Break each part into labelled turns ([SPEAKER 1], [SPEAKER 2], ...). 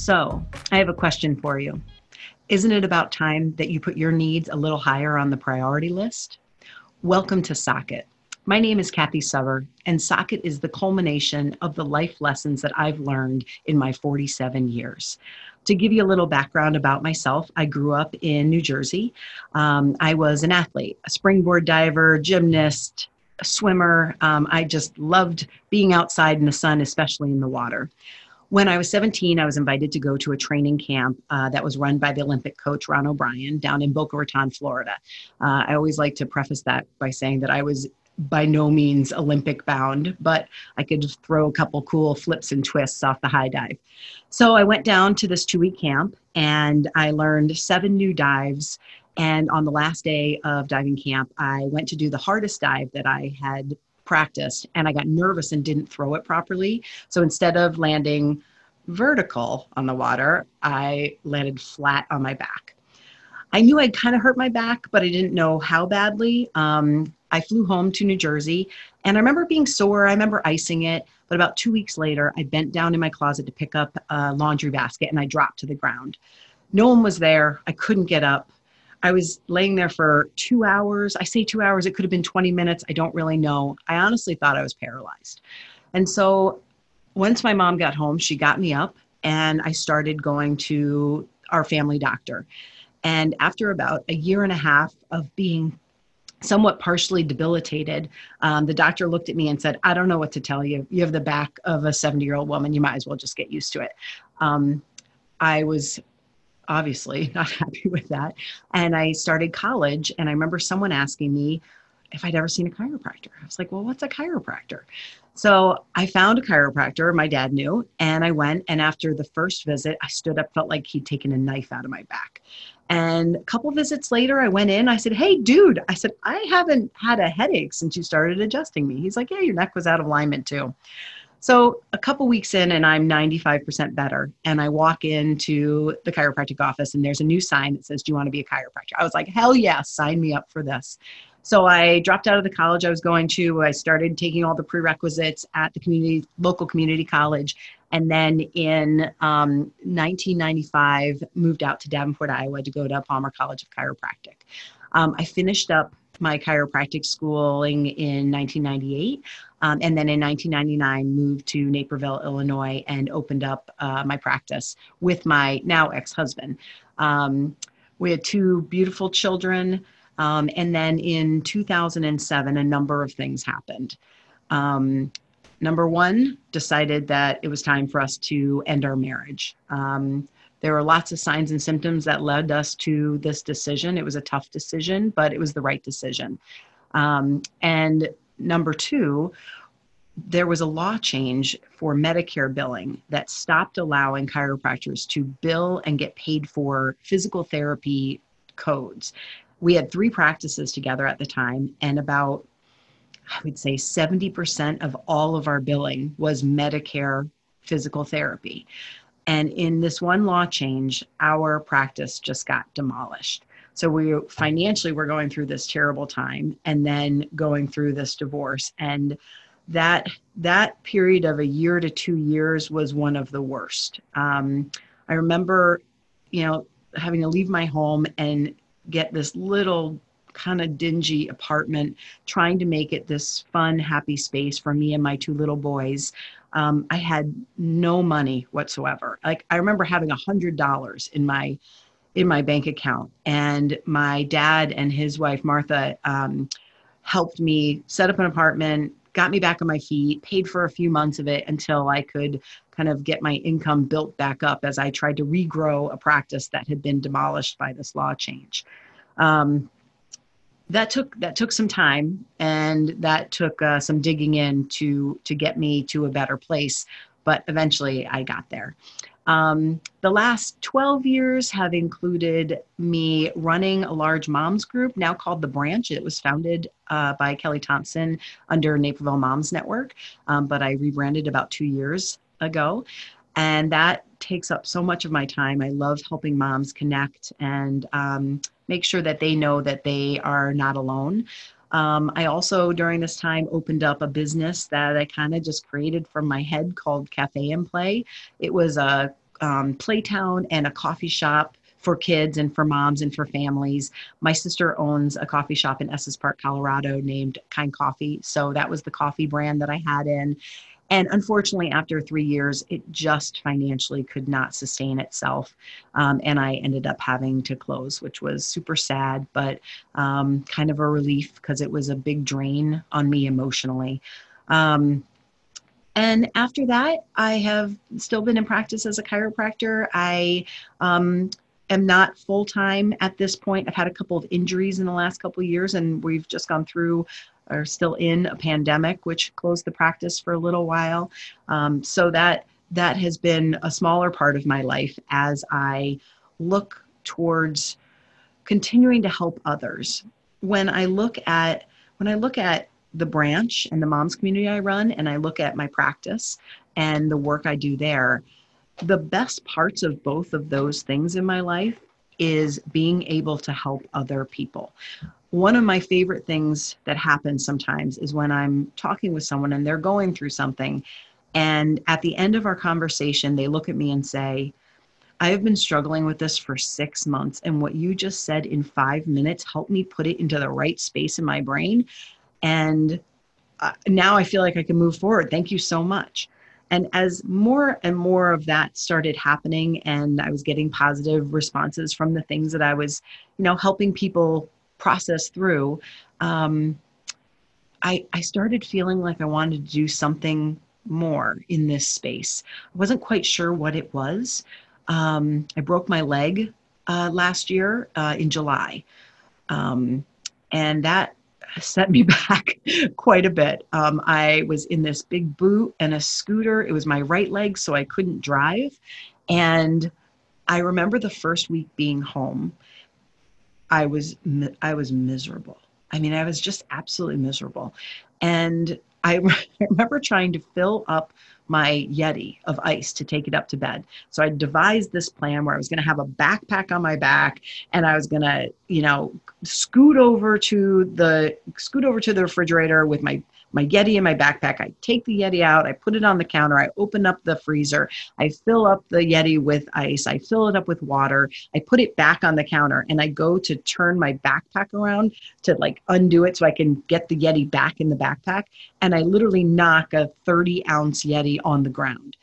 [SPEAKER 1] So, I have a question for you. Isn't it about time that you put your needs a little higher on the priority list? Welcome to Socket. My name is Kathy Suber, and Socket is the culmination of the life lessons that I've learned in my 47 years. To give you a little background about myself, I grew up in New Jersey. Um, I was an athlete, a springboard diver, gymnast, swimmer. Um, I just loved being outside in the sun, especially in the water when I was 17, I was invited to go to a training camp uh, that was run by the Olympic coach Ron O'Brien down in Boca Raton, Florida. Uh, I always like to preface that by saying that I was by no means Olympic bound, but I could throw a couple cool flips and twists off the high dive. So I went down to this two week camp and I learned seven new dives. And on the last day of diving camp, I went to do the hardest dive that I had practiced and I got nervous and didn't throw it properly. So instead of landing vertical on the water, I landed flat on my back. I knew I'd kind of hurt my back, but I didn't know how badly. Um, I flew home to New Jersey and I remember being sore. I remember icing it. But about two weeks later, I bent down in my closet to pick up a laundry basket and I dropped to the ground. No one was there. I couldn't get up. I was laying there for two hours. I say two hours, it could have been 20 minutes. I don't really know. I honestly thought I was paralyzed. And so once my mom got home, she got me up and I started going to our family doctor. And after about a year and a half of being somewhat partially debilitated, um, the doctor looked at me and said, I don't know what to tell you. You have the back of a 70 year old woman. You might as well just get used to it. Um, I was obviously not happy with that. And I started college, and I remember someone asking me if I'd ever seen a chiropractor. I was like, well, what's a chiropractor? So I found a chiropractor, my dad knew, and I went. And after the first visit, I stood up, felt like he'd taken a knife out of my back. And a couple visits later, I went in. I said, Hey, dude, I said, I haven't had a headache since you started adjusting me. He's like, Yeah, your neck was out of alignment too. So a couple weeks in, and I'm 95% better. And I walk into the chiropractic office, and there's a new sign that says, Do you want to be a chiropractor? I was like, Hell yes, sign me up for this. So I dropped out of the college I was going to. I started taking all the prerequisites at the community, local community college. And then in um, 1995, moved out to Davenport, Iowa to go to Palmer College of Chiropractic. Um, I finished up my chiropractic schooling in 1998. Um, and then in 1999, moved to Naperville, Illinois, and opened up uh, my practice with my now ex husband. Um, we had two beautiful children. Um, and then in 2007, a number of things happened. Um, number one, decided that it was time for us to end our marriage. Um, there were lots of signs and symptoms that led us to this decision. It was a tough decision, but it was the right decision. Um, and number two, there was a law change for Medicare billing that stopped allowing chiropractors to bill and get paid for physical therapy codes. We had three practices together at the time, and about, I would say, 70% of all of our billing was Medicare physical therapy. And in this one law change, our practice just got demolished. So we financially were going through this terrible time and then going through this divorce. And that that period of a year to two years was one of the worst. Um, I remember, you know, having to leave my home and get this little kind of dingy apartment, trying to make it this fun, happy space for me and my two little boys. Um, I had no money whatsoever. Like I remember having a hundred dollars in my in my bank account, and my dad and his wife Martha um, helped me set up an apartment, got me back on my feet, paid for a few months of it until I could kind of get my income built back up as I tried to regrow a practice that had been demolished by this law change. Um, that took that took some time and that took uh, some digging in to to get me to a better place but eventually i got there um, the last 12 years have included me running a large moms group now called the branch it was founded uh, by kelly thompson under naperville moms network um, but i rebranded about two years ago and that takes up so much of my time i love helping moms connect and um, make sure that they know that they are not alone. Um, I also, during this time, opened up a business that I kind of just created from my head called Cafe and Play. It was a um, playtown and a coffee shop for kids and for moms and for families. My sister owns a coffee shop in Estes Park, Colorado named Kind Coffee. So that was the coffee brand that I had in. And unfortunately, after three years, it just financially could not sustain itself. Um, and I ended up having to close, which was super sad, but um, kind of a relief because it was a big drain on me emotionally. Um, and after that, I have still been in practice as a chiropractor. I um, am not full time at this point. I've had a couple of injuries in the last couple of years, and we've just gone through or still in a pandemic, which closed the practice for a little while. Um, so that that has been a smaller part of my life as I look towards continuing to help others. When I look at when I look at the branch and the moms community I run, and I look at my practice and the work I do there, the best parts of both of those things in my life is being able to help other people one of my favorite things that happens sometimes is when I'm talking with someone and they're going through something. And at the end of our conversation, they look at me and say, I have been struggling with this for six months. And what you just said in five minutes helped me put it into the right space in my brain. And uh, now I feel like I can move forward. Thank you so much. And as more and more of that started happening, and I was getting positive responses from the things that I was, you know, helping people process through, um, I, I started feeling like I wanted to do something more in this space. I wasn't quite sure what it was. Um, I broke my leg uh, last year uh, in July. Um, and that set me back quite a bit. Um, I was in this big boot and a scooter. It was my right leg, so I couldn't drive. And I remember the first week being home I was I was miserable. I mean, I was just absolutely miserable. And I remember trying to fill up my Yeti of ice to take it up to bed. So I devised this plan where I was going to have a backpack on my back and I was going to, you know, scoot over to the scoot over to the refrigerator with my my Yeti in my backpack. I take the Yeti out, I put it on the counter, I open up the freezer, I fill up the Yeti with ice, I fill it up with water, I put it back on the counter, and I go to turn my backpack around to like undo it so I can get the Yeti back in the backpack. And I literally knock a 30 ounce Yeti on the ground.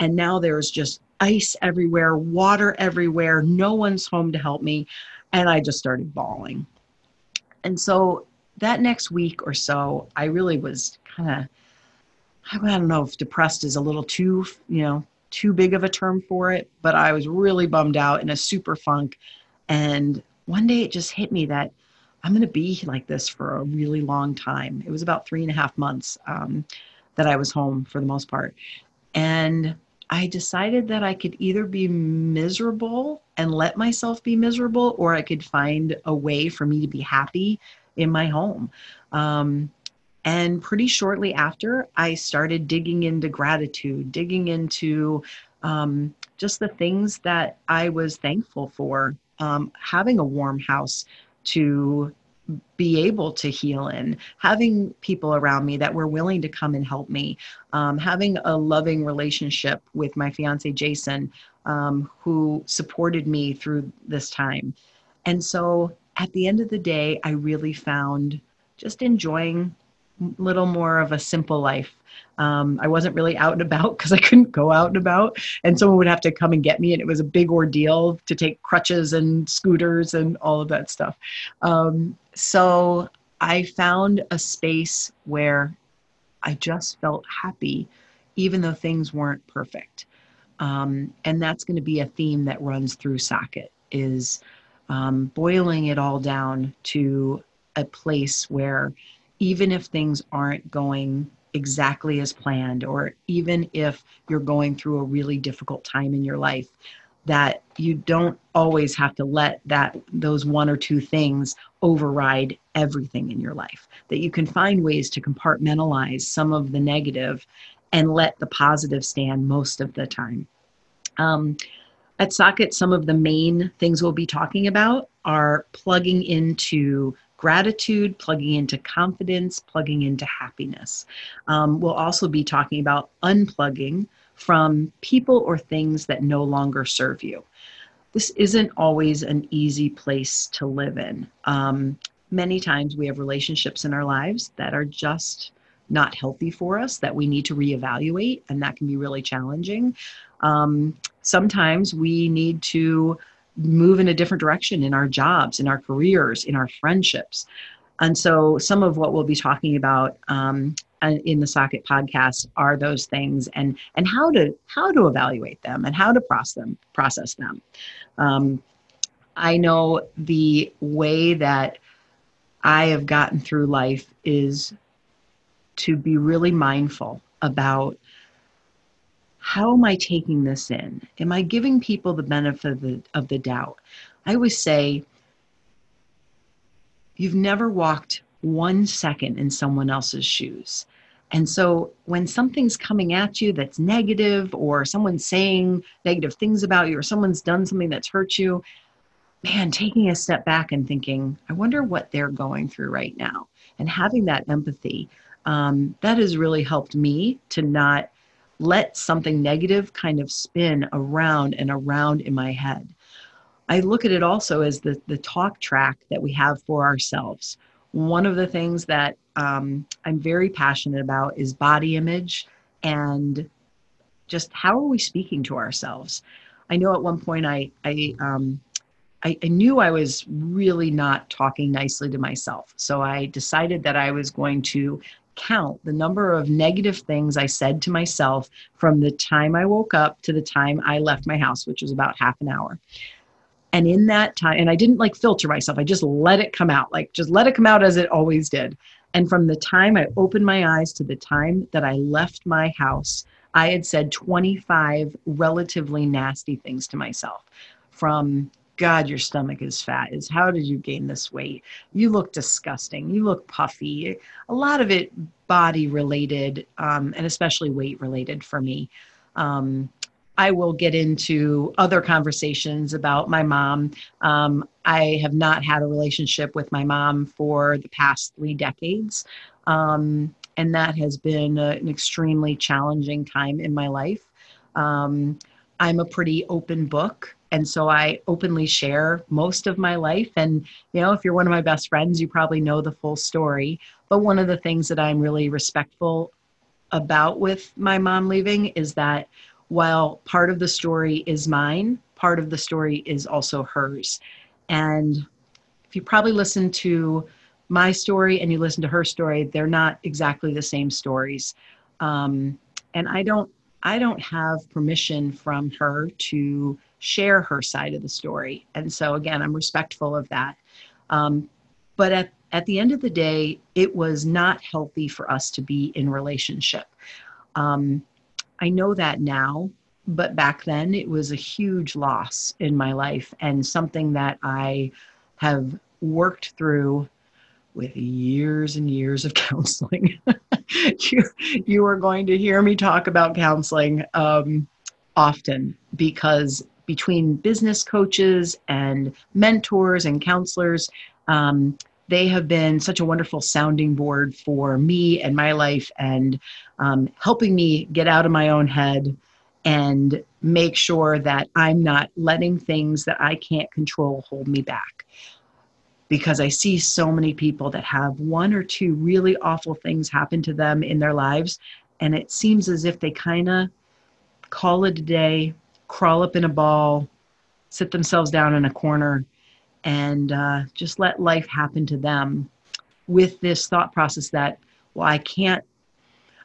[SPEAKER 1] And now there's just ice everywhere, water everywhere, no one's home to help me. And I just started bawling. And so that next week or so, I really was kind of, I don't know if depressed is a little too, you know, too big of a term for it, but I was really bummed out in a super funk. And one day it just hit me that I'm going to be like this for a really long time. It was about three and a half months um, that I was home for the most part. And I decided that I could either be miserable and let myself be miserable, or I could find a way for me to be happy in my home. Um, and pretty shortly after, I started digging into gratitude, digging into um, just the things that I was thankful for. Um, having a warm house to be able to heal in, having people around me that were willing to come and help me, um, having a loving relationship with my fiance Jason, um, who supported me through this time. And so at the end of the day, I really found just enjoying a little more of a simple life. Um, I wasn't really out and about because I couldn't go out and about, and someone would have to come and get me, and it was a big ordeal to take crutches and scooters and all of that stuff. Um, so I found a space where I just felt happy, even though things weren't perfect. Um, and that's going to be a theme that runs through Socket is um, boiling it all down to a place where even if things aren't going exactly as planned, or even if you're going through a really difficult time in your life, that you don't always have to let that those one or two things override everything in your life. That you can find ways to compartmentalize some of the negative and let the positive stand most of the time. Um, at socket some of the main things we'll be talking about are plugging into gratitude, plugging into confidence, plugging into happiness. Um, we'll also be talking about unplugging from people or things that no longer serve you. This isn't always an easy place to live in. Um, many times we have relationships in our lives that are just not healthy for us that we need to reevaluate, and that can be really challenging. Um, sometimes we need to move in a different direction in our jobs, in our careers, in our friendships. And so, some of what we'll be talking about um, in the Socket podcast are those things, and and how to how to evaluate them and how to process them. Process them. Um, I know the way that I have gotten through life is to be really mindful about how am I taking this in? Am I giving people the benefit of the, of the doubt? I always say, you've never walked one second in someone else's shoes. And so when something's coming at you that's negative, or someone's saying negative things about you, or someone's done something that's hurt you, man, taking a step back and thinking, I wonder what they're going through right now, and having that empathy, um, that has really helped me to not let something negative kind of spin around and around in my head. I look at it also as the, the talk track that we have for ourselves. One of the things that um, I'm very passionate about is body image and just how are we speaking to ourselves. I know at one point I, I, um, I, I knew I was really not talking nicely to myself. So I decided that I was going to count the number of negative things I said to myself from the time I woke up to the time I left my house, which was about half an hour. And in that time, and I didn't like filter myself, I just let it come out, like just let it come out as it always did. And from the time I opened my eyes to the time that I left my house, I had said 25 relatively nasty things to myself from God, your stomach is fat, is how did you gain this weight? You look disgusting. You look puffy. A lot of it body related um, and especially weight related for me. Um, I will get into other conversations about my mom. Um, I have not had a relationship with my mom for the past three decades. Um, and that has been a, an extremely challenging time in my life. Um, I'm a pretty open book and so i openly share most of my life. And you know if you're one of my best friends you probably know the full story. But one of the things that i'm really respectful about with my mom leaving is that while part of the story is mine part of the story is also hers. And if you probably listen to my story and you listen to her story they're not exactly the same stories. Um, and i don't i don't have permission from her to share her side of the story. And so, again, I'm respectful of that. Um, but at, at the end of the day, it was not healthy for us to be in relationship. Um, I know that now, but back then it was a huge loss in my life and something that I have worked through with years and years of counseling. you, you are going to hear me talk about counseling um, often because between business coaches and mentors and counselors. Um, they have been such a wonderful sounding board for me and my life and um, helping me get out of my own head and make sure that I'm not letting things that I can't control hold me back. Because I see so many people that have one or two really awful things happen to them in their lives, and it seems as if they kind of call it a day, crawl up in a ball, sit themselves down in a corner, and uh, just let life happen to them with this thought process that, well, I can't,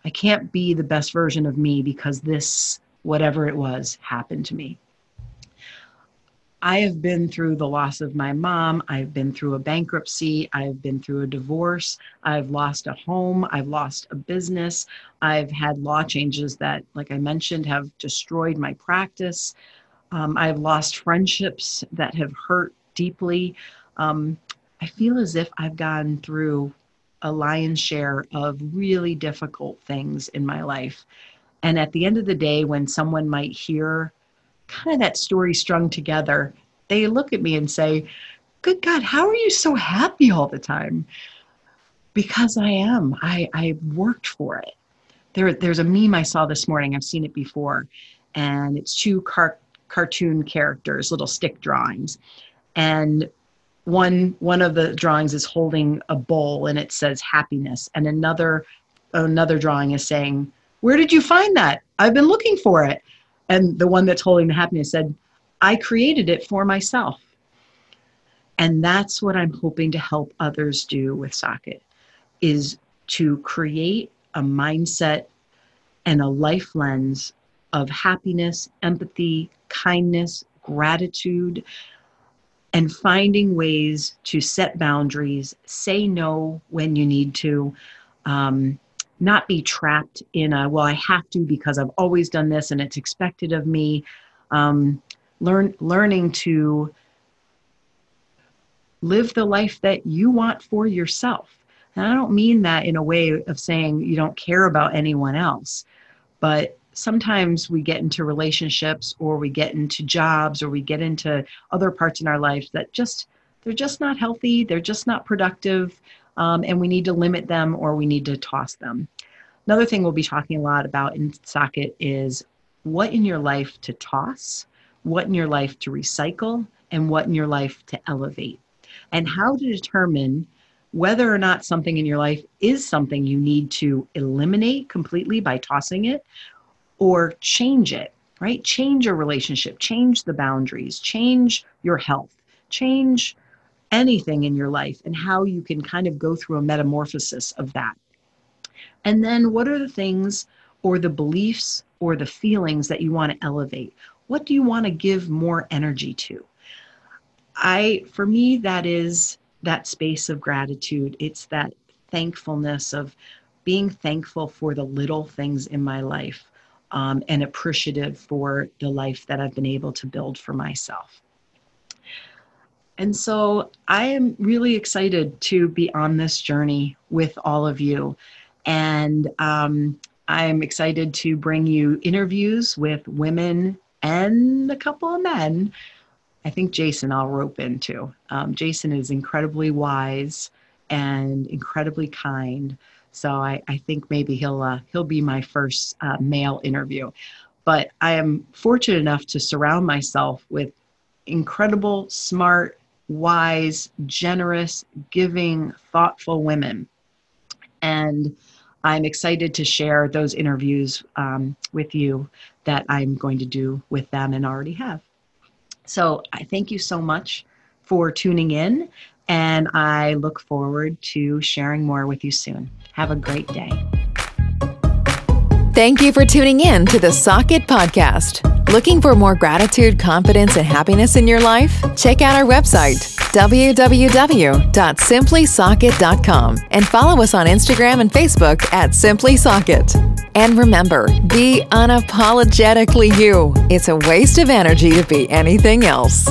[SPEAKER 1] I can't be the best version of me because this, whatever it was, happened to me. I have been through the loss of my mom. I've been through a bankruptcy. I've been through a divorce. I've lost a home. I've lost a business. I've had law changes that, like I mentioned, have destroyed my practice. Um, I've lost friendships that have hurt deeply. Um, I feel as if I've gone through a lion's share of really difficult things in my life. And at the end of the day, when someone might hear kind of that story strung together, they look at me and say, Good God, how are you so happy all the time? Because I am. I, I worked for it. There, there's a meme I saw this morning. I've seen it before. And it's two car- cartoon characters, little stick drawings. And one one of the drawings is holding a bowl and it says happiness and another another drawing is saying where did you find that i've been looking for it and the one that's holding the happiness said i created it for myself. And that's what i'm hoping to help others do with socket is to create a mindset and a life lens of happiness empathy kindness gratitude and finding ways to set boundaries, say no when you need to, um, not be trapped in a, well, I have to because I've always done this and it's expected of me. Um, learn, learning to live the life that you want for yourself. And I don't mean that in a way of saying you don't care about anyone else, but sometimes we get into relationships or we get into jobs or we get into other parts in our life that just they're just not healthy they're just not productive um, and we need to limit them or we need to toss them another thing we'll be talking a lot about in socket is what in your life to toss what in your life to recycle and what in your life to elevate and how to determine whether or not something in your life is something you need to eliminate completely by tossing it or change it, right? Change your relationship, change the boundaries, change your health, change anything in your life and how you can kind of go through a metamorphosis of that. And then what are the things or the beliefs or the feelings that you want to elevate? What do you want to give more energy to? I for me that is that space of gratitude. It's that thankfulness of being thankful for the little things in my life um, and appreciative for the life that I've been able to build for myself. And so I am really excited to be on this journey with all of you. And um, I'm excited to bring you interviews with women and a couple of men. I think Jason I'll rope into. Um, Jason is incredibly wise and incredibly kind. So I, I think maybe he'll uh, he'll be my first uh, male interview. But I am fortunate enough to surround myself with incredible, smart, wise, generous, giving, thoughtful women. And I'm excited to share those interviews um, with you that I'm going to do with them and already have. So I thank you so much for tuning in, and I look forward to sharing more with you soon. Have a great day.
[SPEAKER 2] Thank you for tuning in to the Socket Podcast. Looking for more gratitude, confidence, and happiness in your life? Check out our website, www.simplysocket.com, and follow us on Instagram and Facebook at Simply Socket. And remember, be unapologetically you. It's a waste of energy to be anything else.